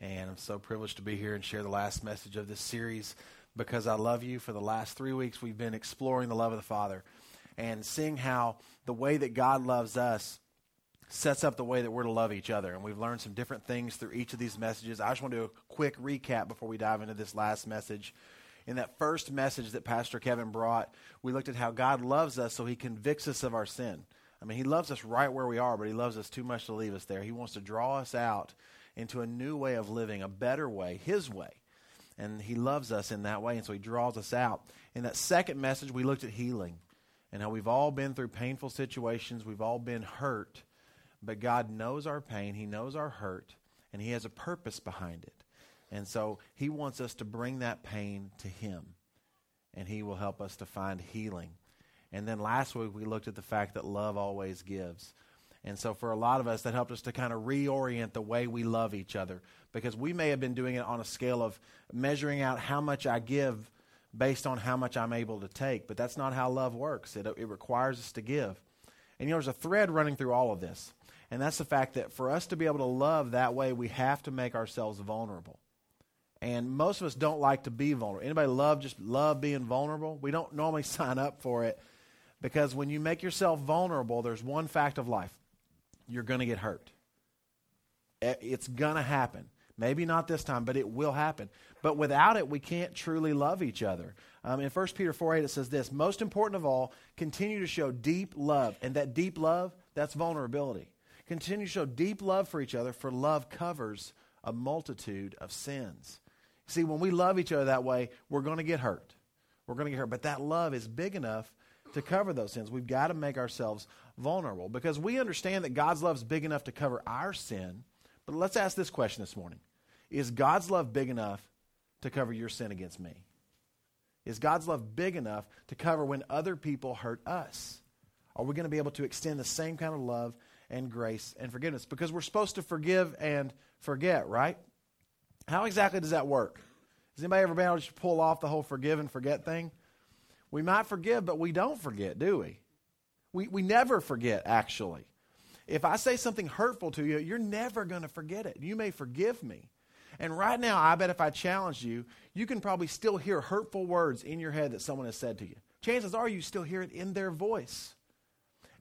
and I'm so privileged to be here and share the last message of this series because I love you. For the last three weeks, we've been exploring the love of the Father and seeing how the way that God loves us sets up the way that we're to love each other. And we've learned some different things through each of these messages. I just want to do a quick recap before we dive into this last message. In that first message that Pastor Kevin brought, we looked at how God loves us so he convicts us of our sin. I mean, he loves us right where we are, but he loves us too much to leave us there. He wants to draw us out into a new way of living, a better way, his way. And he loves us in that way, and so he draws us out. In that second message, we looked at healing and how we've all been through painful situations, we've all been hurt, but God knows our pain, he knows our hurt, and he has a purpose behind it. And so he wants us to bring that pain to him, and he will help us to find healing. And then last week, we looked at the fact that love always gives. And so, for a lot of us, that helped us to kind of reorient the way we love each other because we may have been doing it on a scale of measuring out how much I give based on how much I'm able to take. But that's not how love works, it, it requires us to give. And you know, there's a thread running through all of this. And that's the fact that for us to be able to love that way, we have to make ourselves vulnerable. And most of us don't like to be vulnerable. Anybody love just love being vulnerable? We don't normally sign up for it because when you make yourself vulnerable, there's one fact of life you're going to get hurt. It's going to happen. Maybe not this time, but it will happen. But without it, we can't truly love each other. Um, in 1 Peter 4 8, it says this Most important of all, continue to show deep love. And that deep love, that's vulnerability. Continue to show deep love for each other, for love covers a multitude of sins. See, when we love each other that way, we're going to get hurt. We're going to get hurt. But that love is big enough to cover those sins. We've got to make ourselves vulnerable because we understand that God's love is big enough to cover our sin. But let's ask this question this morning Is God's love big enough to cover your sin against me? Is God's love big enough to cover when other people hurt us? Are we going to be able to extend the same kind of love and grace and forgiveness? Because we're supposed to forgive and forget, right? How exactly does that work? Has anybody ever been able to pull off the whole forgive and forget thing? We might forgive, but we don't forget, do we? We, we never forget, actually. If I say something hurtful to you, you're never going to forget it. You may forgive me. And right now, I bet if I challenge you, you can probably still hear hurtful words in your head that someone has said to you. Chances are you still hear it in their voice.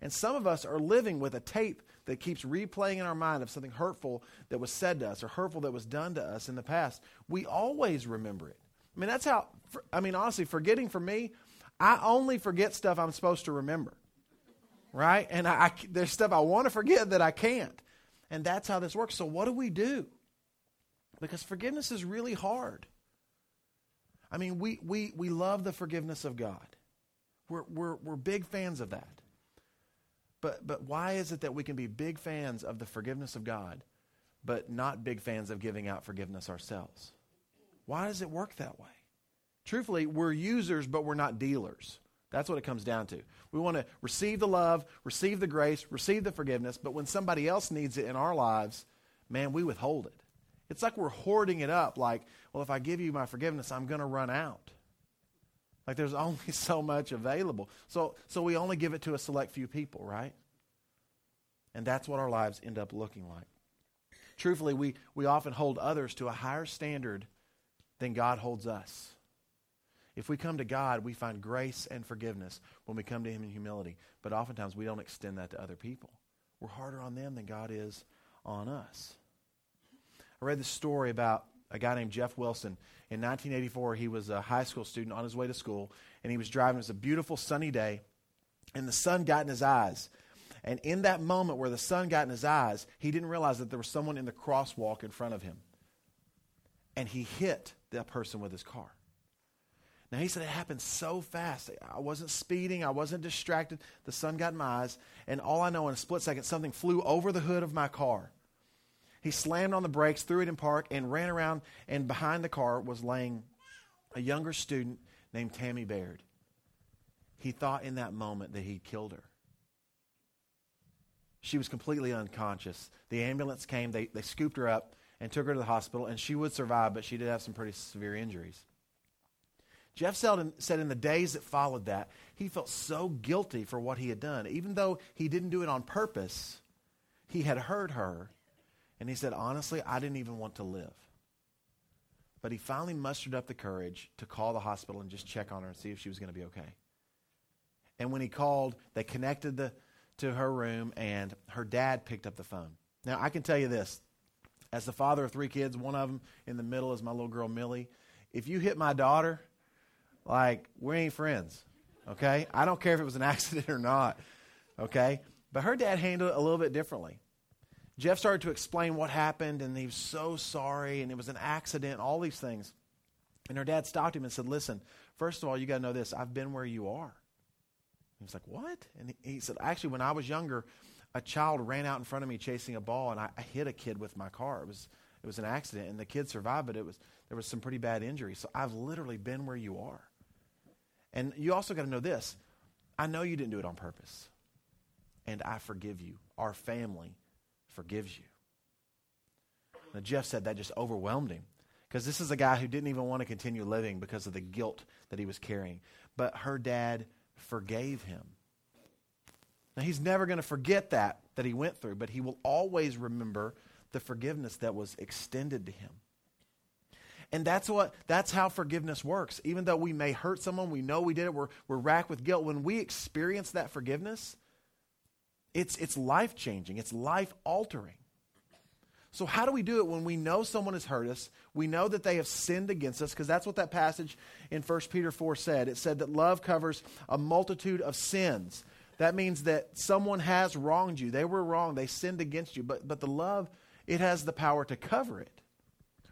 And some of us are living with a tape that keeps replaying in our mind of something hurtful that was said to us or hurtful that was done to us in the past. We always remember it. I mean, that's how, I mean, honestly, forgetting for me, I only forget stuff I'm supposed to remember, right? And I, I, there's stuff I want to forget that I can't. And that's how this works. So, what do we do? Because forgiveness is really hard. I mean, we, we, we love the forgiveness of God, we're, we're, we're big fans of that. But, but why is it that we can be big fans of the forgiveness of God, but not big fans of giving out forgiveness ourselves? Why does it work that way? Truthfully, we're users, but we're not dealers. That's what it comes down to. We want to receive the love, receive the grace, receive the forgiveness, but when somebody else needs it in our lives, man, we withhold it. It's like we're hoarding it up, like, well, if I give you my forgiveness, I'm going to run out. Like there's only so much available. So, so we only give it to a select few people, right? And that's what our lives end up looking like. Truthfully, we, we often hold others to a higher standard than God holds us. If we come to God, we find grace and forgiveness when we come to Him in humility. But oftentimes we don't extend that to other people. We're harder on them than God is on us. I read this story about a guy named Jeff Wilson. In 1984, he was a high school student on his way to school, and he was driving. It was a beautiful sunny day, and the sun got in his eyes. And in that moment where the sun got in his eyes, he didn't realize that there was someone in the crosswalk in front of him. And he hit that person with his car. Now, he said it happened so fast. I wasn't speeding, I wasn't distracted. The sun got in my eyes, and all I know in a split second, something flew over the hood of my car. He slammed on the brakes, threw it in park, and ran around. And behind the car was laying a younger student named Tammy Baird. He thought in that moment that he'd killed her. She was completely unconscious. The ambulance came, they, they scooped her up and took her to the hospital, and she would survive, but she did have some pretty severe injuries. Jeff Selden said in the days that followed that, he felt so guilty for what he had done. Even though he didn't do it on purpose, he had hurt her. And he said, honestly, I didn't even want to live. But he finally mustered up the courage to call the hospital and just check on her and see if she was going to be okay. And when he called, they connected the, to her room, and her dad picked up the phone. Now, I can tell you this as the father of three kids, one of them in the middle is my little girl, Millie. If you hit my daughter, like, we ain't friends, okay? I don't care if it was an accident or not, okay? But her dad handled it a little bit differently. Jeff started to explain what happened, and he was so sorry, and it was an accident, all these things. And her dad stopped him and said, Listen, first of all, you got to know this. I've been where you are. He was like, What? And he said, Actually, when I was younger, a child ran out in front of me chasing a ball, and I, I hit a kid with my car. It was, it was an accident, and the kid survived, but it was, there was some pretty bad injury. So I've literally been where you are. And you also got to know this I know you didn't do it on purpose. And I forgive you. Our family forgives you. Now, Jeff said that just overwhelmed him because this is a guy who didn't even want to continue living because of the guilt that he was carrying. But her dad forgave him. Now, he's never going to forget that that he went through, but he will always remember the forgiveness that was extended to him. And that's what that's how forgiveness works. Even though we may hurt someone, we know we did it, we're, we're racked with guilt. When we experience that forgiveness, it's it's life changing, it's life altering. So, how do we do it when we know someone has hurt us? We know that they have sinned against us, because that's what that passage in 1 Peter 4 said. It said that love covers a multitude of sins. That means that someone has wronged you. They were wrong, they sinned against you, but, but the love, it has the power to cover it.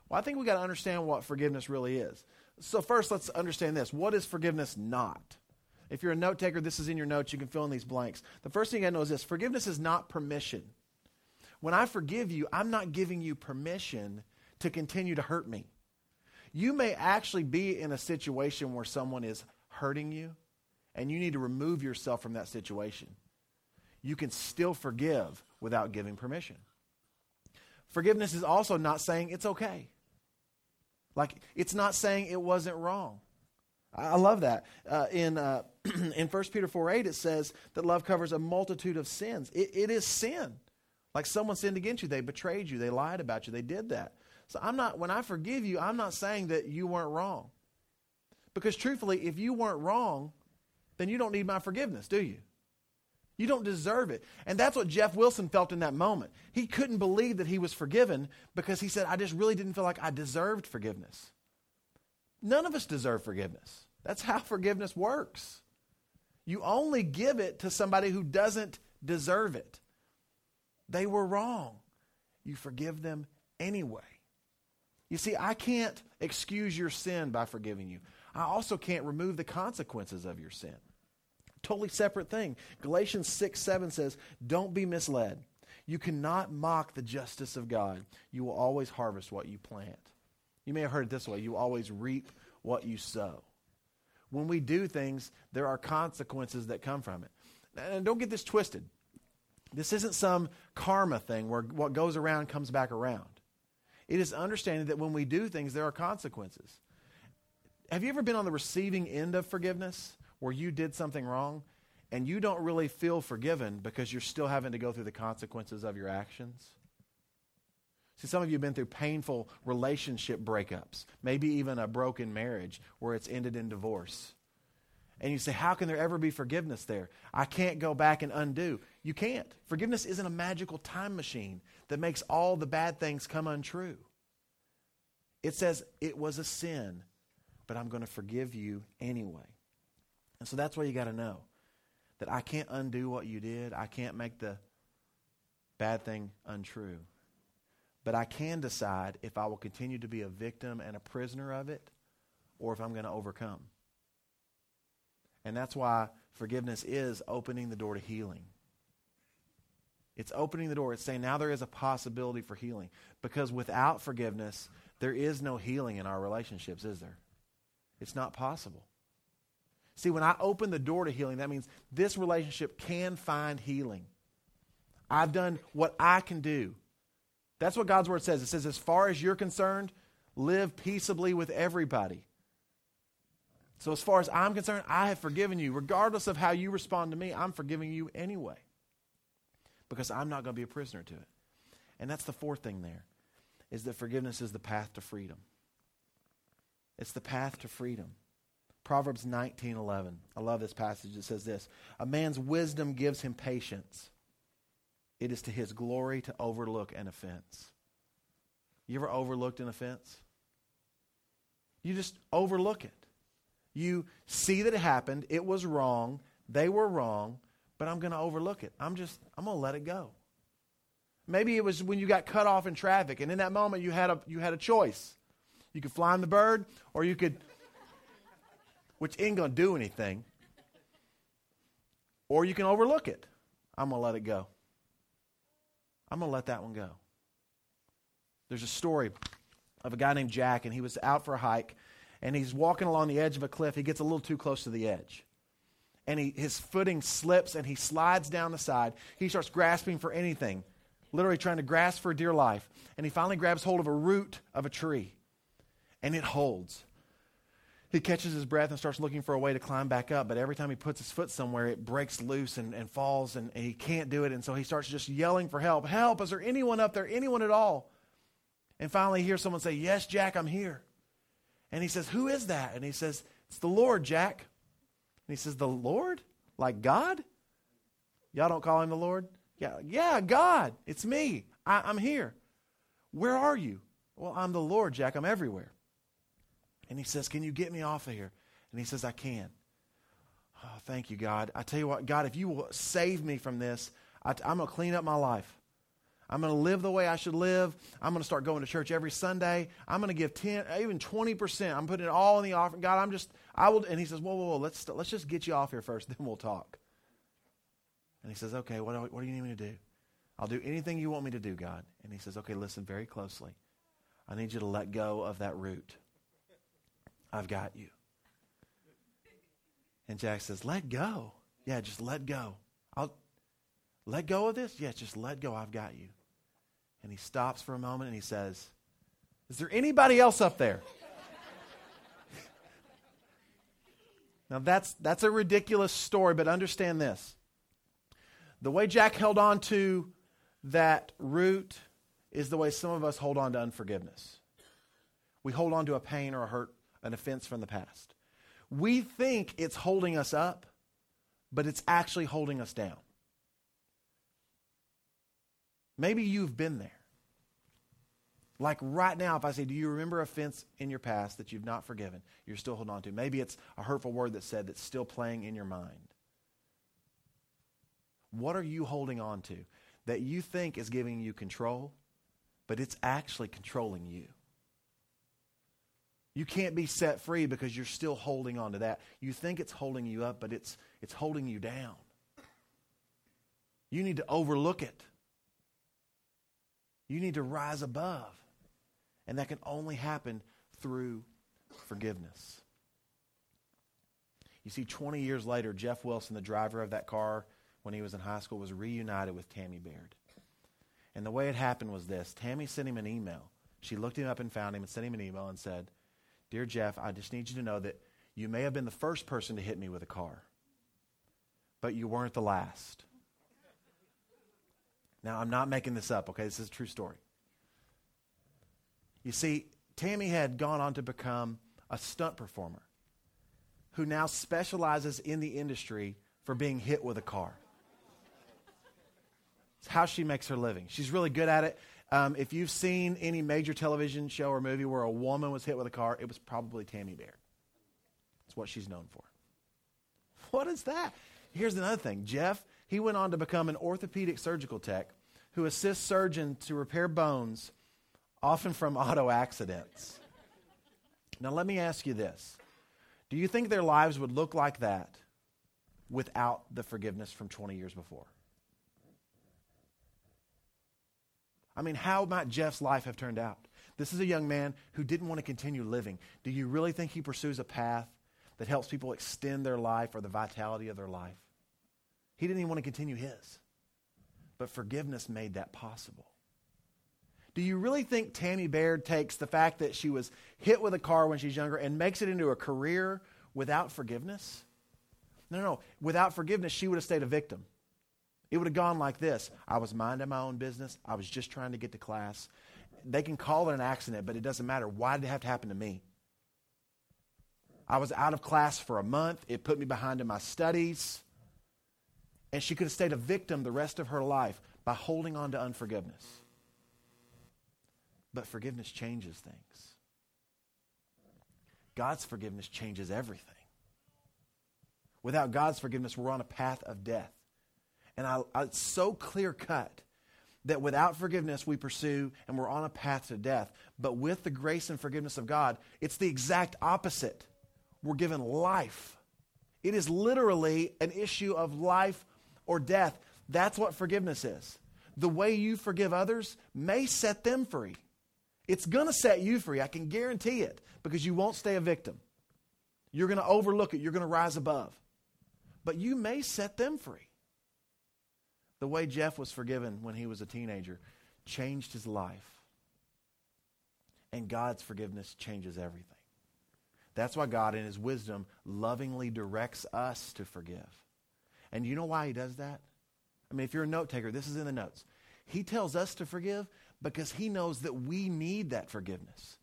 Well, I think we got to understand what forgiveness really is. So, first, let's understand this. What is forgiveness not? If you're a note taker, this is in your notes. You can fill in these blanks. The first thing I know is this forgiveness is not permission. When I forgive you, I'm not giving you permission to continue to hurt me. You may actually be in a situation where someone is hurting you, and you need to remove yourself from that situation. You can still forgive without giving permission. Forgiveness is also not saying it's okay. Like, it's not saying it wasn't wrong. I love that. Uh, in, uh, in 1 Peter 4 8, it says that love covers a multitude of sins. It, it is sin. Like someone sinned against you, they betrayed you, they lied about you, they did that. So I'm not, when I forgive you, I'm not saying that you weren't wrong. Because truthfully, if you weren't wrong, then you don't need my forgiveness, do you? You don't deserve it. And that's what Jeff Wilson felt in that moment. He couldn't believe that he was forgiven because he said, I just really didn't feel like I deserved forgiveness. None of us deserve forgiveness. That's how forgiveness works. You only give it to somebody who doesn't deserve it. They were wrong. You forgive them anyway. You see, I can't excuse your sin by forgiving you. I also can't remove the consequences of your sin. Totally separate thing. Galatians 6 7 says, Don't be misled. You cannot mock the justice of God. You will always harvest what you plant. You may have heard it this way you always reap what you sow. When we do things, there are consequences that come from it. And don't get this twisted. This isn't some karma thing where what goes around comes back around. It is understanding that when we do things, there are consequences. Have you ever been on the receiving end of forgiveness? Where you did something wrong and you don't really feel forgiven because you're still having to go through the consequences of your actions? See, some of you have been through painful relationship breakups, maybe even a broken marriage where it's ended in divorce. And you say, How can there ever be forgiveness there? I can't go back and undo. You can't. Forgiveness isn't a magical time machine that makes all the bad things come untrue. It says, It was a sin, but I'm going to forgive you anyway. And so that's what you got to know that I can't undo what you did, I can't make the bad thing untrue. But I can decide if I will continue to be a victim and a prisoner of it or if I'm going to overcome. And that's why forgiveness is opening the door to healing. It's opening the door. It's saying now there is a possibility for healing. Because without forgiveness, there is no healing in our relationships, is there? It's not possible. See, when I open the door to healing, that means this relationship can find healing. I've done what I can do. That's what God's word says. It says, as far as you're concerned, live peaceably with everybody. So, as far as I'm concerned, I have forgiven you. Regardless of how you respond to me, I'm forgiving you anyway. Because I'm not going to be a prisoner to it. And that's the fourth thing there, is that forgiveness is the path to freedom. It's the path to freedom. Proverbs 19:11. I love this passage. It says this, "A man's wisdom gives him patience. It is to his glory to overlook an offense." You ever overlooked an offense? You just overlook it. You see that it happened, it was wrong, they were wrong, but I'm going to overlook it. I'm just I'm going to let it go. Maybe it was when you got cut off in traffic and in that moment you had a you had a choice. You could fly in the bird or you could which ain't going to do anything. Or you can overlook it. I'm going to let it go. I'm going to let that one go. There's a story of a guy named Jack, and he was out for a hike, and he's walking along the edge of a cliff. He gets a little too close to the edge. And he, his footing slips, and he slides down the side. He starts grasping for anything, literally trying to grasp for dear life. And he finally grabs hold of a root of a tree, and it holds he catches his breath and starts looking for a way to climb back up. But every time he puts his foot somewhere, it breaks loose and, and falls, and, and he can't do it. And so he starts just yelling for help. Help! Is there anyone up there? Anyone at all? And finally, he hears someone say, Yes, Jack, I'm here. And he says, Who is that? And he says, It's the Lord, Jack. And he says, The Lord? Like God? Y'all don't call him the Lord? Yeah, yeah, God. It's me. I, I'm here. Where are you? Well, I'm the Lord, Jack. I'm everywhere. And he says, Can you get me off of here? And he says, I can. Oh, thank you, God. I tell you what, God, if you will save me from this, I, am going to clean up my life. I'm going to live the way I should live. I'm going to start going to church every Sunday. I'm going to give 10, even 20%. I'm putting it all in the offering. God, I'm just, I will. And he says, whoa, whoa, whoa, let's, let's just get you off here first, then we'll talk. And he says, okay, what, what do you need me to do? I'll do anything you want me to do, God. And he says, okay, listen very closely. I need you to let go of that root. I've got you. And Jack says, Let go. Yeah, just let go. I'll let go of this? Yeah, just let go. I've got you. And he stops for a moment and he says, Is there anybody else up there? now that's that's a ridiculous story, but understand this. The way Jack held on to that root is the way some of us hold on to unforgiveness. We hold on to a pain or a hurt an offense from the past. We think it's holding us up, but it's actually holding us down. Maybe you've been there. Like right now, if I say, Do you remember offense in your past that you've not forgiven? You're still holding on to. Maybe it's a hurtful word that's said that's still playing in your mind. What are you holding on to that you think is giving you control, but it's actually controlling you? You can't be set free because you're still holding on to that. You think it's holding you up, but it's, it's holding you down. You need to overlook it. You need to rise above. And that can only happen through forgiveness. You see, 20 years later, Jeff Wilson, the driver of that car when he was in high school, was reunited with Tammy Baird. And the way it happened was this Tammy sent him an email. She looked him up and found him and sent him an email and said, Dear Jeff, I just need you to know that you may have been the first person to hit me with a car, but you weren't the last. Now, I'm not making this up, okay? This is a true story. You see, Tammy had gone on to become a stunt performer who now specializes in the industry for being hit with a car. It's how she makes her living. She's really good at it. Um, if you've seen any major television show or movie where a woman was hit with a car, it was probably Tammy Baird. That's what she's known for. What is that? Here's another thing. Jeff, he went on to become an orthopedic surgical tech who assists surgeons to repair bones, often from auto accidents. Now, let me ask you this Do you think their lives would look like that without the forgiveness from 20 years before? I mean, how might Jeff's life have turned out? This is a young man who didn't want to continue living. Do you really think he pursues a path that helps people extend their life or the vitality of their life? He didn't even want to continue his. But forgiveness made that possible. Do you really think Tammy Baird takes the fact that she was hit with a car when she's younger and makes it into a career without forgiveness? No, no. Without forgiveness, she would have stayed a victim. It would have gone like this I was minding my own business. I was just trying to get to class. They can call it an accident, but it doesn't matter. Why did it have to happen to me? I was out of class for a month. It put me behind in my studies. And she could have stayed a victim the rest of her life by holding on to unforgiveness. But forgiveness changes things. God's forgiveness changes everything. Without God's forgiveness, we're on a path of death. And I, I, it's so clear cut that without forgiveness, we pursue and we're on a path to death. But with the grace and forgiveness of God, it's the exact opposite. We're given life. It is literally an issue of life or death. That's what forgiveness is. The way you forgive others may set them free. It's going to set you free. I can guarantee it because you won't stay a victim. You're going to overlook it, you're going to rise above. But you may set them free. The way Jeff was forgiven when he was a teenager changed his life. And God's forgiveness changes everything. That's why God, in his wisdom, lovingly directs us to forgive. And you know why he does that? I mean, if you're a note taker, this is in the notes. He tells us to forgive because he knows that we need that forgiveness.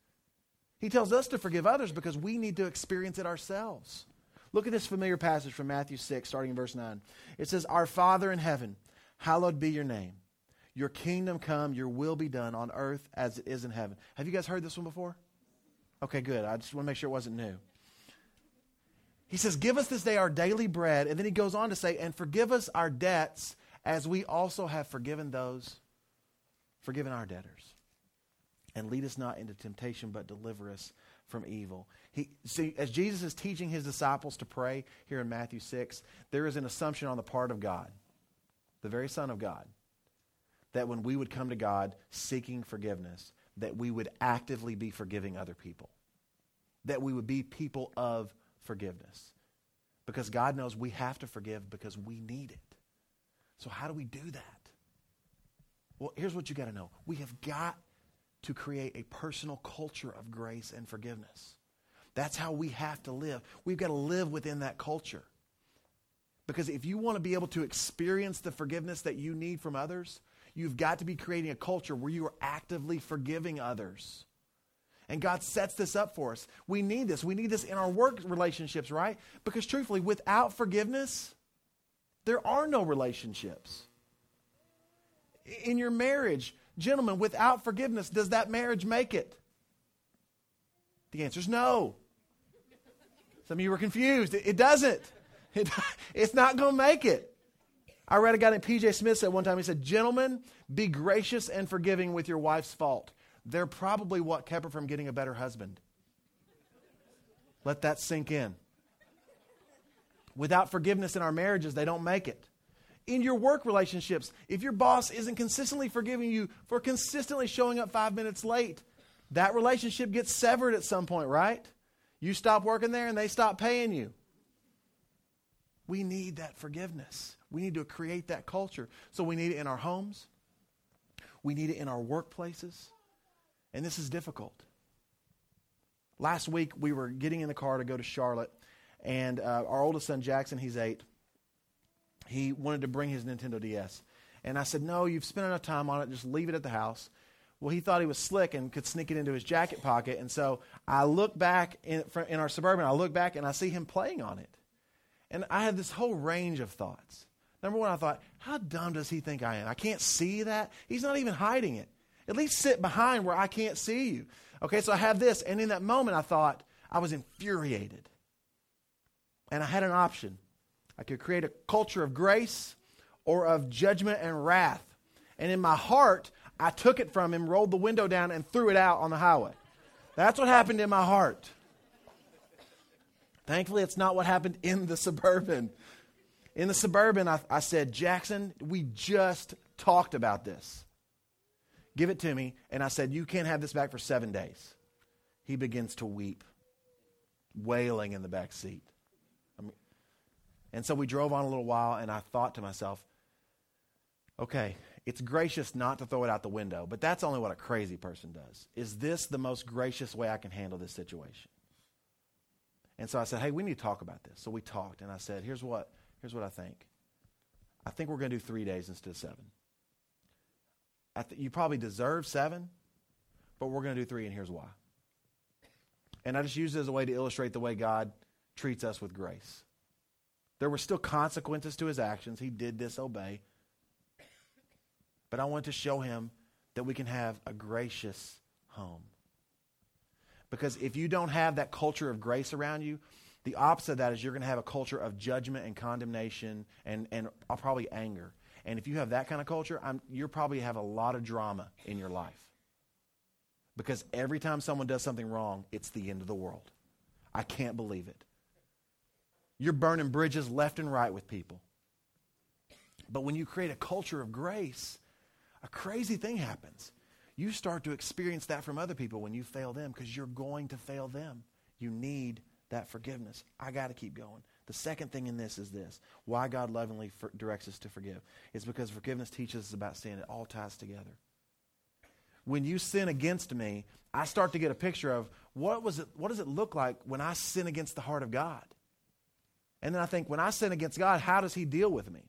He tells us to forgive others because we need to experience it ourselves. Look at this familiar passage from Matthew 6, starting in verse 9. It says, Our Father in heaven, hallowed be your name. Your kingdom come, your will be done on earth as it is in heaven. Have you guys heard this one before? Okay, good. I just want to make sure it wasn't new. He says, Give us this day our daily bread. And then he goes on to say, And forgive us our debts as we also have forgiven those, forgiven our debtors. And lead us not into temptation, but deliver us from evil. He, see, as Jesus is teaching his disciples to pray here in Matthew 6, there is an assumption on the part of God, the very Son of God, that when we would come to God seeking forgiveness, that we would actively be forgiving other people, that we would be people of forgiveness. Because God knows we have to forgive because we need it. So, how do we do that? Well, here's what you got to know we have got to create a personal culture of grace and forgiveness. That's how we have to live. We've got to live within that culture. Because if you want to be able to experience the forgiveness that you need from others, You've got to be creating a culture where you are actively forgiving others. And God sets this up for us. We need this. We need this in our work relationships, right? Because truthfully, without forgiveness, there are no relationships. In your marriage, gentlemen, without forgiveness, does that marriage make it? The answer is no. Some of you were confused. It, it doesn't. It, it's not going to make it. I read a guy named P.J. Smith said one time, he said, Gentlemen, be gracious and forgiving with your wife's fault. They're probably what kept her from getting a better husband. Let that sink in. Without forgiveness in our marriages, they don't make it. In your work relationships, if your boss isn't consistently forgiving you for consistently showing up five minutes late, that relationship gets severed at some point, right? You stop working there and they stop paying you. We need that forgiveness. We need to create that culture. So we need it in our homes, we need it in our workplaces, and this is difficult. Last week, we were getting in the car to go to Charlotte, and uh, our oldest son, Jackson, he's eight, he wanted to bring his Nintendo DS. And I said, No, you've spent enough time on it, just leave it at the house. Well, he thought he was slick and could sneak it into his jacket pocket. And so I look back in, in our suburban, I look back and I see him playing on it. And I had this whole range of thoughts. Number one, I thought, how dumb does he think I am? I can't see that. He's not even hiding it. At least sit behind where I can't see you. Okay, so I have this. And in that moment, I thought, I was infuriated. And I had an option. I could create a culture of grace or of judgment and wrath. And in my heart, I took it from him, rolled the window down, and threw it out on the highway. That's what happened in my heart. Thankfully, it's not what happened in the suburban. In the suburban, I, I said, Jackson, we just talked about this. Give it to me. And I said, You can't have this back for seven days. He begins to weep, wailing in the back seat. I mean, and so we drove on a little while, and I thought to myself, okay, it's gracious not to throw it out the window, but that's only what a crazy person does. Is this the most gracious way I can handle this situation? And so I said, hey, we need to talk about this. So we talked, and I said, here's what, here's what I think. I think we're going to do three days instead of seven. Th- you probably deserve seven, but we're going to do three, and here's why. And I just used it as a way to illustrate the way God treats us with grace. There were still consequences to his actions. He did disobey. But I want to show him that we can have a gracious home. Because if you don't have that culture of grace around you, the opposite of that is you're going to have a culture of judgment and condemnation and, and probably anger. And if you have that kind of culture, I'm, you probably have a lot of drama in your life. Because every time someone does something wrong, it's the end of the world. I can't believe it. You're burning bridges left and right with people. But when you create a culture of grace, a crazy thing happens. You start to experience that from other people when you fail them because you're going to fail them. You need that forgiveness. I got to keep going. The second thing in this is this why God lovingly for, directs us to forgive. It's because forgiveness teaches us about sin. It all ties together. When you sin against me, I start to get a picture of what, was it, what does it look like when I sin against the heart of God? And then I think, when I sin against God, how does He deal with me?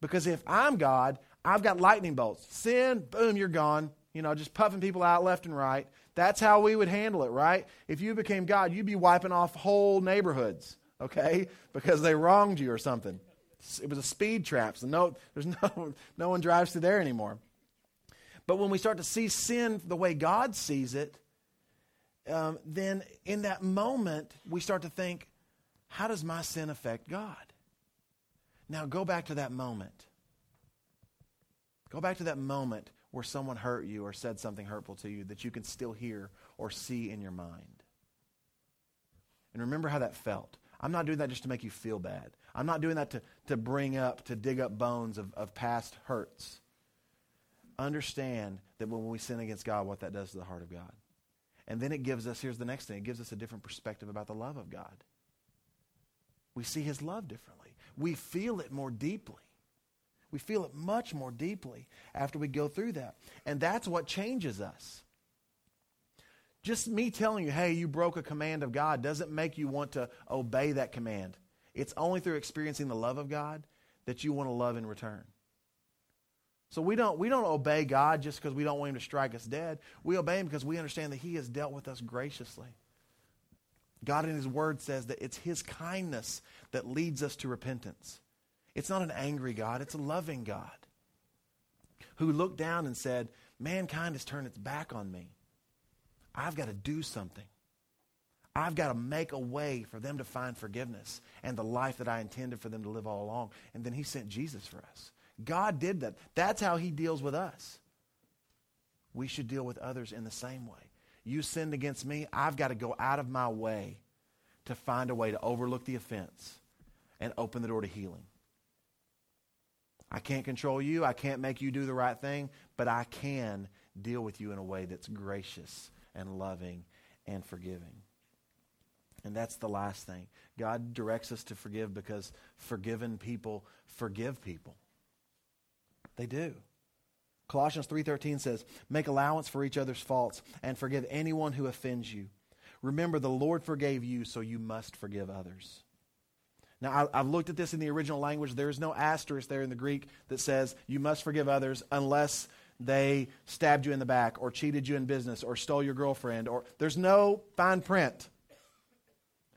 Because if I'm God, I've got lightning bolts. Sin, boom, you're gone. You know, just puffing people out left and right. That's how we would handle it, right? If you became God, you'd be wiping off whole neighborhoods, okay? Because they wronged you or something. It was a speed trap. So no, there's no, no one drives through there anymore. But when we start to see sin the way God sees it, um, then in that moment, we start to think, how does my sin affect God? Now go back to that moment. Go back to that moment where someone hurt you or said something hurtful to you that you can still hear or see in your mind. And remember how that felt. I'm not doing that just to make you feel bad. I'm not doing that to, to bring up, to dig up bones of, of past hurts. Understand that when we sin against God, what that does to the heart of God. And then it gives us, here's the next thing, it gives us a different perspective about the love of God. We see his love differently. We feel it more deeply. We feel it much more deeply after we go through that. And that's what changes us. Just me telling you, hey, you broke a command of God doesn't make you want to obey that command. It's only through experiencing the love of God that you want to love in return. So we don't, we don't obey God just because we don't want him to strike us dead. We obey him because we understand that he has dealt with us graciously. God in his word says that it's his kindness that leads us to repentance. It's not an angry God, it's a loving God who looked down and said, Mankind has turned its back on me. I've got to do something. I've got to make a way for them to find forgiveness and the life that I intended for them to live all along. And then he sent Jesus for us. God did that. That's how he deals with us. We should deal with others in the same way. You sinned against me, I've got to go out of my way to find a way to overlook the offense and open the door to healing. I can't control you. I can't make you do the right thing, but I can deal with you in a way that's gracious and loving and forgiving. And that's the last thing. God directs us to forgive because forgiven people forgive people. They do. Colossians 3:13 says, "Make allowance for each other's faults and forgive anyone who offends you. Remember the Lord forgave you, so you must forgive others." Now, I, have looked at this in the original language. There's no asterisk there in the Greek that says you must forgive others unless they stabbed you in the back or cheated you in business or stole your girlfriend or there's no fine print.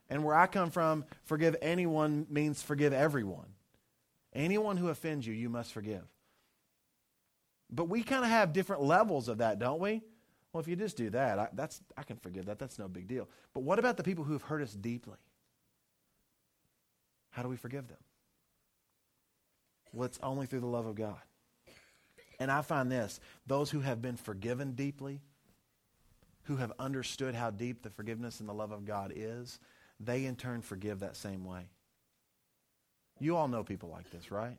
And where I come from, forgive anyone means forgive everyone. Anyone who offends you, you must forgive. But we kind of have different levels of that, don't we? Well, if you just do that, I, that's, I can forgive that. That's no big deal. But what about the people who have hurt us deeply? How do we forgive them? Well, it's only through the love of God. And I find this those who have been forgiven deeply, who have understood how deep the forgiveness and the love of God is, they in turn forgive that same way. You all know people like this, right?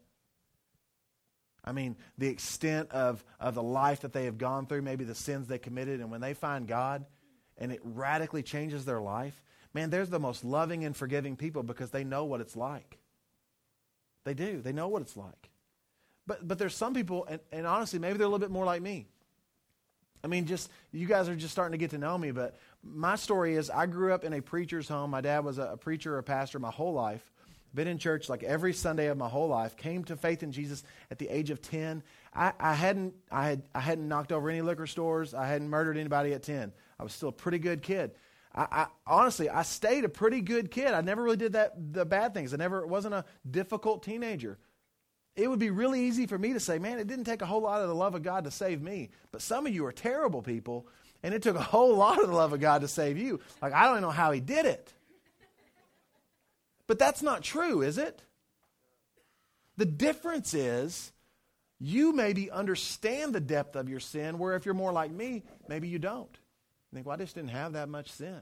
I mean, the extent of, of the life that they have gone through, maybe the sins they committed, and when they find God and it radically changes their life, man, they're the most loving and forgiving people because they know what it's like. They do. They know what it's like. But, but there's some people, and, and honestly, maybe they're a little bit more like me. I mean, just you guys are just starting to get to know me, but my story is I grew up in a preacher's home. My dad was a, preacher or a pastor my whole life. Been in church like every Sunday of my whole life. Came to faith in Jesus at the age of ten. I, I hadn't I had I hadn't knocked over any liquor stores. I hadn't murdered anybody at ten. I was still a pretty good kid. I, I, honestly, I stayed a pretty good kid. I never really did that the bad things. I never wasn't a difficult teenager. It would be really easy for me to say, man, it didn't take a whole lot of the love of God to save me. But some of you are terrible people, and it took a whole lot of the love of God to save you. Like, I don't know how He did it. But that's not true, is it? The difference is you maybe understand the depth of your sin, where if you're more like me, maybe you don't. You think, well, I just didn't have that much sin.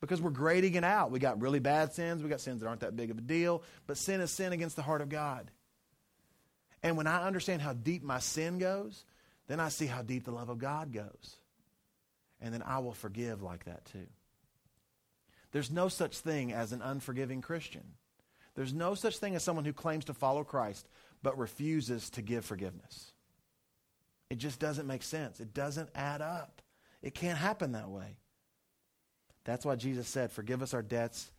Because we're grading it out. We got really bad sins, we got sins that aren't that big of a deal, but sin is sin against the heart of God. And when I understand how deep my sin goes, then I see how deep the love of God goes. And then I will forgive like that too. There's no such thing as an unforgiving Christian. There's no such thing as someone who claims to follow Christ but refuses to give forgiveness. It just doesn't make sense. It doesn't add up. It can't happen that way. That's why Jesus said, Forgive us our debts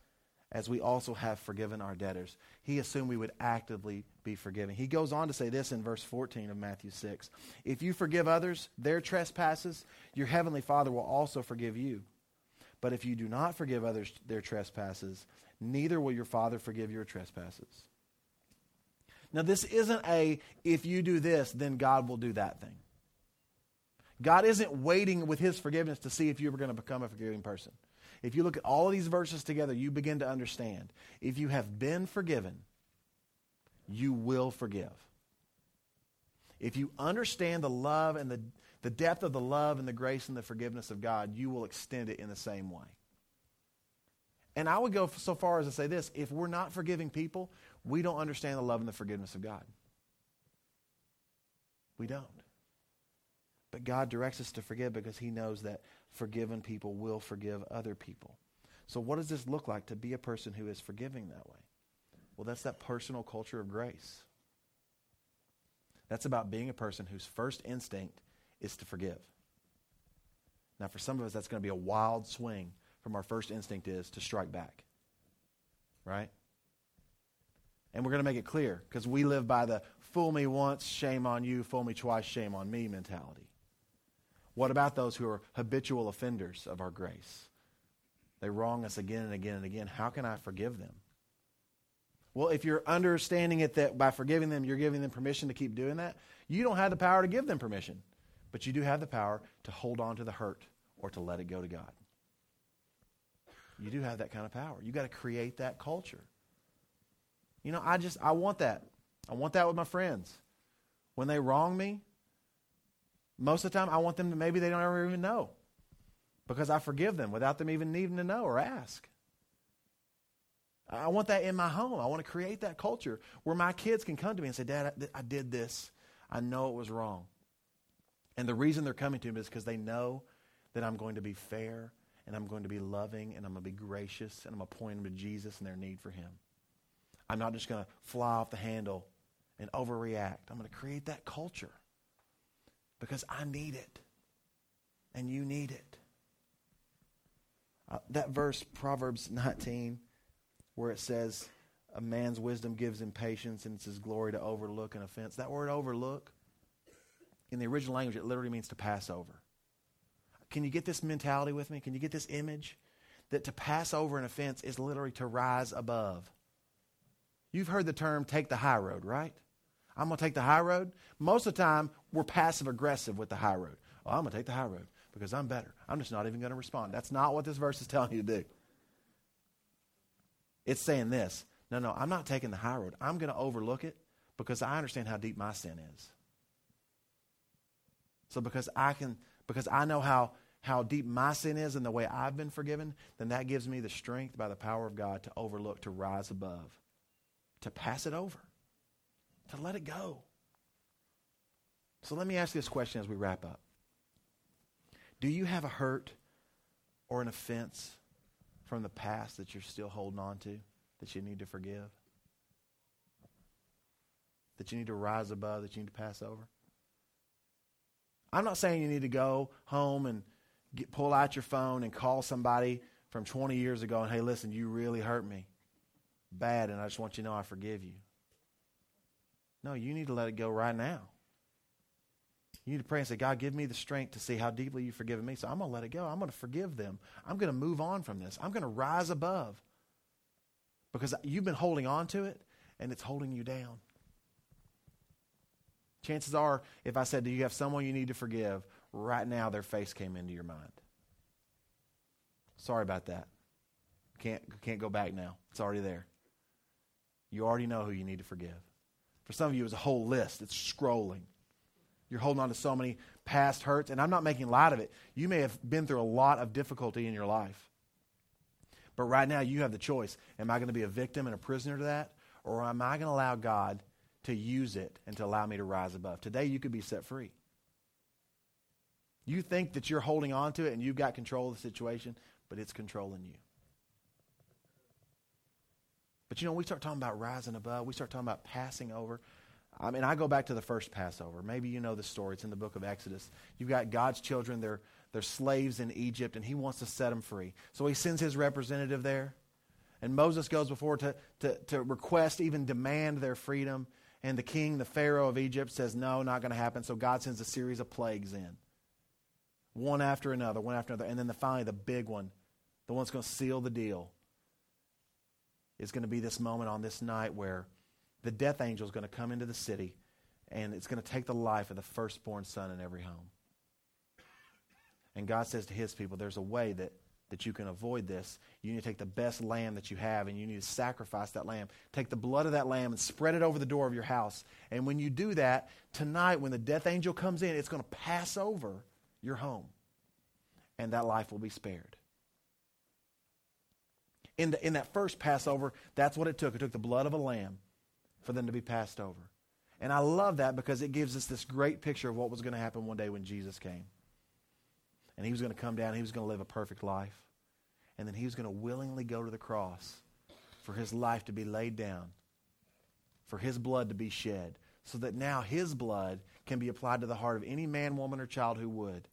as we also have forgiven our debtors. He assumed we would actively be forgiven. He goes on to say this in verse 14 of Matthew 6 If you forgive others their trespasses, your heavenly Father will also forgive you. But if you do not forgive others their trespasses, neither will your Father forgive your trespasses. Now, this isn't a if you do this, then God will do that thing. God isn't waiting with his forgiveness to see if you're going to become a forgiving person. If you look at all of these verses together, you begin to understand. If you have been forgiven, you will forgive. If you understand the love and the, the depth of the love and the grace and the forgiveness of God, you will extend it in the same way. And I would go so far as to say this if we're not forgiving people, we don't understand the love and the forgiveness of God. We don't. But God directs us to forgive because He knows that forgiven people will forgive other people. So, what does this look like to be a person who is forgiving that way? Well, that's that personal culture of grace. That's about being a person whose first instinct is to forgive. Now, for some of us, that's going to be a wild swing from our first instinct is to strike back. Right? And we're going to make it clear because we live by the fool me once, shame on you, fool me twice, shame on me mentality. What about those who are habitual offenders of our grace? They wrong us again and again and again. How can I forgive them? Well, if you're understanding it that by forgiving them, you're giving them permission to keep doing that, you don't have the power to give them permission. But you do have the power to hold on to the hurt or to let it go to God. You do have that kind of power. You got to create that culture. You know, I just I want that. I want that with my friends. When they wrong me, most of the time I want them to maybe they don't ever even know. Because I forgive them without them even needing to know or ask. I want that in my home. I want to create that culture where my kids can come to me and say, Dad, I, I did this. I know it was wrong. And the reason they're coming to me is because they know that I'm going to be fair and I'm going to be loving and I'm going to be gracious and I'm going to point them to Jesus and their need for Him. I'm not just going to fly off the handle and overreact. I'm going to create that culture because I need it and you need it. Uh, that verse, Proverbs 19, where it says, A man's wisdom gives him patience and it's his glory to overlook an offense. That word overlook, in the original language, it literally means to pass over. Can you get this mentality with me? Can you get this image? That to pass over an offense is literally to rise above. You've heard the term take the high road, right? I'm going to take the high road. Most of the time, we're passive aggressive with the high road. Oh, I'm going to take the high road because I'm better. I'm just not even going to respond. That's not what this verse is telling you to do. It's saying this no, no, I'm not taking the high road. I'm going to overlook it because I understand how deep my sin is. So because I can, because I know how, how deep my sin is and the way I've been forgiven, then that gives me the strength by the power of God to overlook, to rise above, to pass it over, to let it go. So let me ask this question as we wrap up. Do you have a hurt or an offense from the past that you're still holding on to that you need to forgive? That you need to rise above, that you need to pass over? I'm not saying you need to go home and get, pull out your phone and call somebody from 20 years ago and, hey, listen, you really hurt me bad, and I just want you to know I forgive you. No, you need to let it go right now. You need to pray and say, God, give me the strength to see how deeply you've forgiven me. So I'm going to let it go. I'm going to forgive them. I'm going to move on from this. I'm going to rise above because you've been holding on to it and it's holding you down. Chances are, if I said, Do you have someone you need to forgive? Right now, their face came into your mind. Sorry about that. Can't, can't go back now. It's already there. You already know who you need to forgive. For some of you, it's a whole list. It's scrolling. You're holding on to so many past hurts, and I'm not making light of it. You may have been through a lot of difficulty in your life. But right now, you have the choice. Am I going to be a victim and a prisoner to that? Or am I going to allow God to use it and to allow me to rise above? Today, you could be set free. You think that you're holding on to it and you've got control of the situation, but it's controlling you. But you know, we start talking about rising above, we start talking about passing over. I mean, I go back to the first Passover. Maybe you know the story. It's in the book of Exodus. You've got God's children, they're, they're slaves in Egypt, and he wants to set them free. So he sends his representative there. And Moses goes before to, to, to request, even demand their freedom. And the king, the Pharaoh of Egypt, says, No, not going to happen. So God sends a series of plagues in, one after another, one after another. And then the, finally, the big one, the one that's going to seal the deal, is going to be this moment on this night where the death angel is going to come into the city and it's going to take the life of the firstborn son in every home. And God says to his people, there's a way that, that you can avoid this. You need to take the best lamb that you have and you need to sacrifice that lamb. Take the blood of that lamb and spread it over the door of your house. And when you do that, tonight, when the death angel comes in, it's going to pass over your home. And that life will be spared. In, the, in that first Passover, that's what it took. It took the blood of a lamb for them to be passed over. And I love that because it gives us this great picture of what was going to happen one day when Jesus came. And he was going to come down, he was going to live a perfect life. And then he was going to willingly go to the cross for his life to be laid down, for his blood to be shed, so that now his blood can be applied to the heart of any man, woman, or child who would.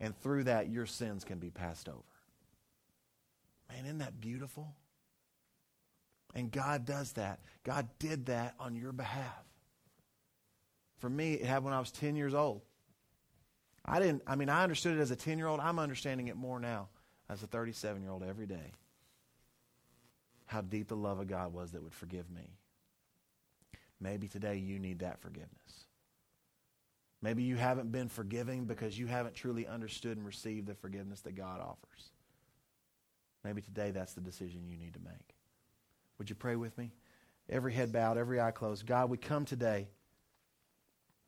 And through that, your sins can be passed over. Man, isn't that beautiful? And God does that. God did that on your behalf. For me, it happened when I was 10 years old. I didn't, I mean, I understood it as a 10 year old. I'm understanding it more now as a 37 year old every day. How deep the love of God was that would forgive me. Maybe today you need that forgiveness. Maybe you haven't been forgiving because you haven't truly understood and received the forgiveness that God offers. Maybe today that's the decision you need to make. Would you pray with me? Every head bowed, every eye closed. God, we come today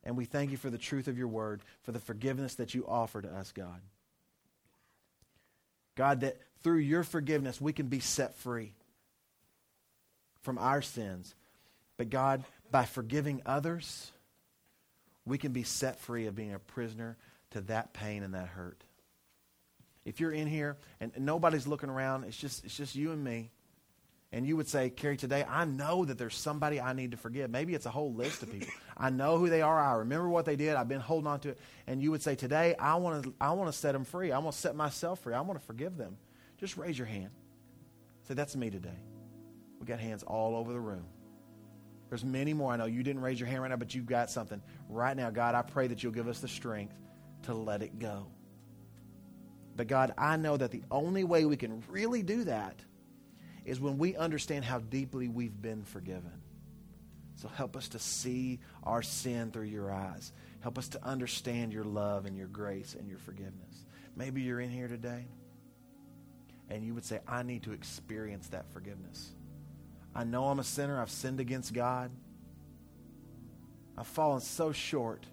and we thank you for the truth of your word, for the forgiveness that you offer to us, God. God, that through your forgiveness we can be set free from our sins. But God, by forgiving others, we can be set free of being a prisoner to that pain and that hurt. If you're in here and nobody's looking around, it's just, it's just you and me. And you would say, Carrie, today I know that there's somebody I need to forgive. Maybe it's a whole list of people. I know who they are. I remember what they did. I've been holding on to it. And you would say, today I want to, I want to set them free. I want to set myself free. I want to forgive them. Just raise your hand. Say, that's me today. We got hands all over the room. There's many more. I know you didn't raise your hand right now, but you've got something. Right now, God, I pray that you'll give us the strength to let it go. But God, I know that the only way we can really do that is when we understand how deeply we've been forgiven. So help us to see our sin through your eyes. Help us to understand your love and your grace and your forgiveness. Maybe you're in here today and you would say, I need to experience that forgiveness. I know I'm a sinner. I've sinned against God. I've fallen so short,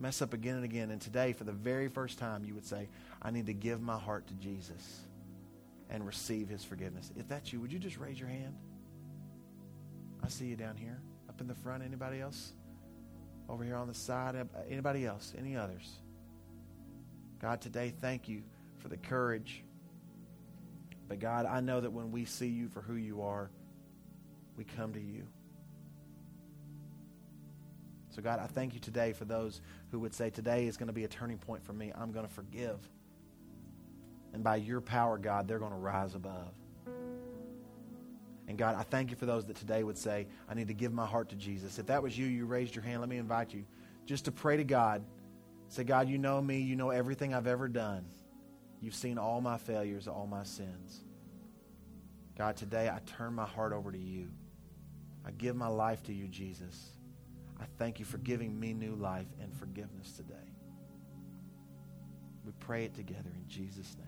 mess up again and again. And today, for the very first time, you would say, I need to give my heart to Jesus and receive his forgiveness. If that's you, would you just raise your hand? I see you down here, up in the front. Anybody else? Over here on the side, uh, anybody else? Any others? God, today, thank you for the courage. But God, I know that when we see you for who you are, we come to you. So, God, I thank you today for those who would say, Today is going to be a turning point for me. I'm going to forgive. And by your power, God, they're going to rise above. And God, I thank you for those that today would say, I need to give my heart to Jesus. If that was you, you raised your hand, let me invite you just to pray to God. Say, God, you know me. You know everything I've ever done. You've seen all my failures, all my sins. God, today I turn my heart over to you. I give my life to you, Jesus. I thank you for giving me new life and forgiveness today. We pray it together in Jesus' name.